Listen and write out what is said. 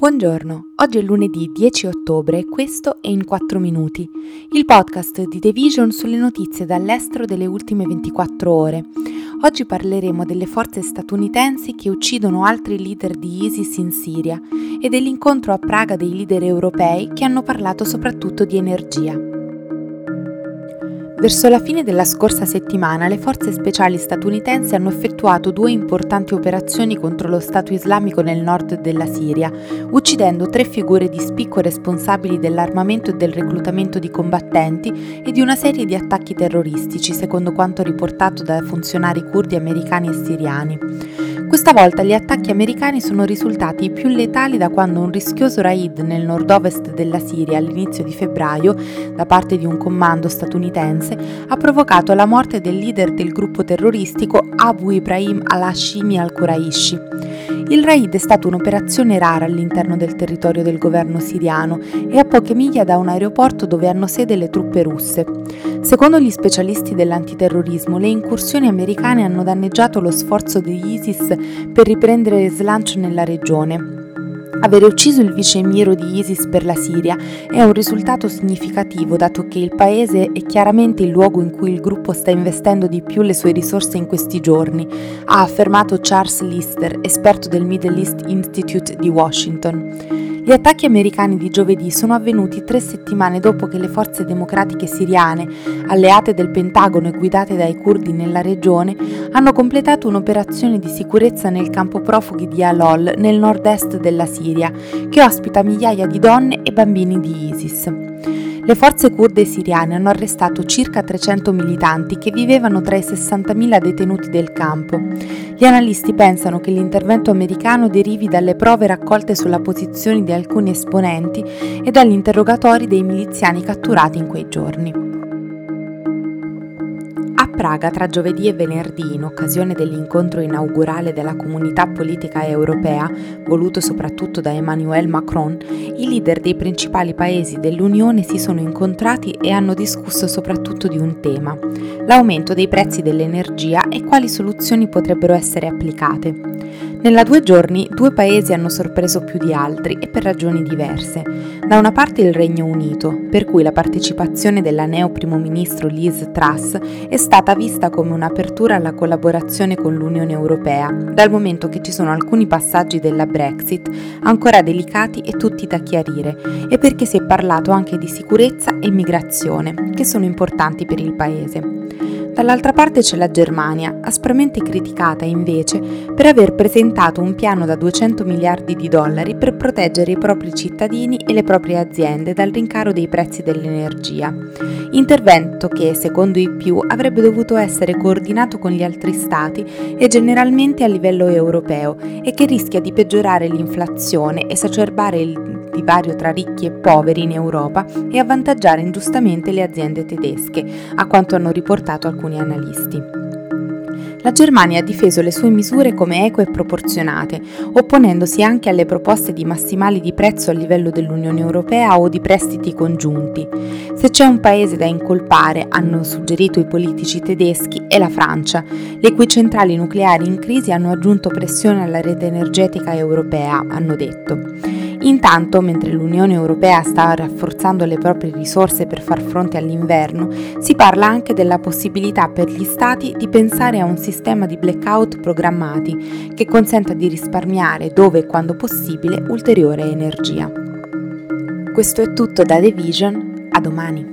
Buongiorno, oggi è lunedì 10 ottobre e questo è In 4 Minuti, il podcast di The Vision sulle notizie dall'estero delle ultime 24 ore. Oggi parleremo delle forze statunitensi che uccidono altri leader di ISIS in Siria e dell'incontro a Praga dei leader europei che hanno parlato soprattutto di energia. Verso la fine della scorsa settimana le forze speciali statunitensi hanno effettuato due importanti operazioni contro lo Stato islamico nel nord della Siria, uccidendo tre figure di spicco responsabili dell'armamento e del reclutamento di combattenti e di una serie di attacchi terroristici, secondo quanto riportato da funzionari curdi americani e siriani. Questa volta gli attacchi americani sono risultati più letali da quando un rischioso raid nel nord-ovest della Siria all'inizio di febbraio, da parte di un comando statunitense, ha provocato la morte del leader del gruppo terroristico Abu Ibrahim al-Hashimi al-Quraishi. Il raid è stata un'operazione rara all'interno del territorio del governo siriano e a poche miglia da un aeroporto dove hanno sede le truppe russe. Secondo gli specialisti dell'antiterrorismo, le incursioni americane hanno danneggiato lo sforzo degli ISIS per riprendere slancio nella regione. Avere ucciso il vice di ISIS per la Siria è un risultato significativo dato che il paese è chiaramente il luogo in cui il gruppo sta investendo di più le sue risorse in questi giorni, ha affermato Charles Lister, esperto del Middle East Institute di Washington. Gli attacchi americani di giovedì sono avvenuti tre settimane dopo che le forze democratiche siriane, alleate del Pentagono e guidate dai curdi nella regione, hanno completato un'operazione di sicurezza nel campo profughi di Alol, nel nord-est della Siria, che ospita migliaia di donne e bambini di ISIS. Le forze kurde siriane hanno arrestato circa 300 militanti che vivevano tra i 60.000 detenuti del campo. Gli analisti pensano che l'intervento americano derivi dalle prove raccolte sulla posizione di alcuni esponenti e dagli interrogatori dei miliziani catturati in quei giorni. Praga tra giovedì e venerdì, in occasione dell'incontro inaugurale della comunità politica europea, voluto soprattutto da Emmanuel Macron, i leader dei principali paesi dell'Unione si sono incontrati e hanno discusso soprattutto di un tema, l'aumento dei prezzi dell'energia e quali soluzioni potrebbero essere applicate. Nella due giorni due paesi hanno sorpreso più di altri e per ragioni diverse. Da una parte il Regno Unito, per cui la partecipazione della neo primo ministro Liz Truss è stata vista come un'apertura alla collaborazione con l'Unione Europea, dal momento che ci sono alcuni passaggi della Brexit ancora delicati e tutti da chiarire, e perché si è parlato anche di sicurezza e migrazione, che sono importanti per il Paese. Dall'altra parte c'è la Germania, aspramente criticata invece per aver presentato un piano da 200 miliardi di dollari per proteggere i propri cittadini e le proprie aziende dal rincaro dei prezzi dell'energia. Intervento che, secondo i più, avrebbe dovuto essere coordinato con gli altri stati e generalmente a livello europeo e che rischia di peggiorare l'inflazione, esacerbare il divario tra ricchi e poveri in Europa e avvantaggiare ingiustamente le aziende tedesche, a quanto hanno riportato alcuni analisti. La Germania ha difeso le sue misure come eque e proporzionate, opponendosi anche alle proposte di massimali di prezzo a livello dell'Unione Europea o di prestiti congiunti. Se c'è un paese da incolpare, hanno suggerito i politici tedeschi, è la Francia, le cui centrali nucleari in crisi hanno aggiunto pressione alla rete energetica europea, hanno detto. Intanto, mentre l'Unione Europea sta rafforzando le proprie risorse per far fronte all'inverno, si parla anche della possibilità per gli Stati di pensare a un sistema di blackout programmati che consenta di risparmiare dove e quando possibile ulteriore energia. Questo è tutto da The Vision, a domani.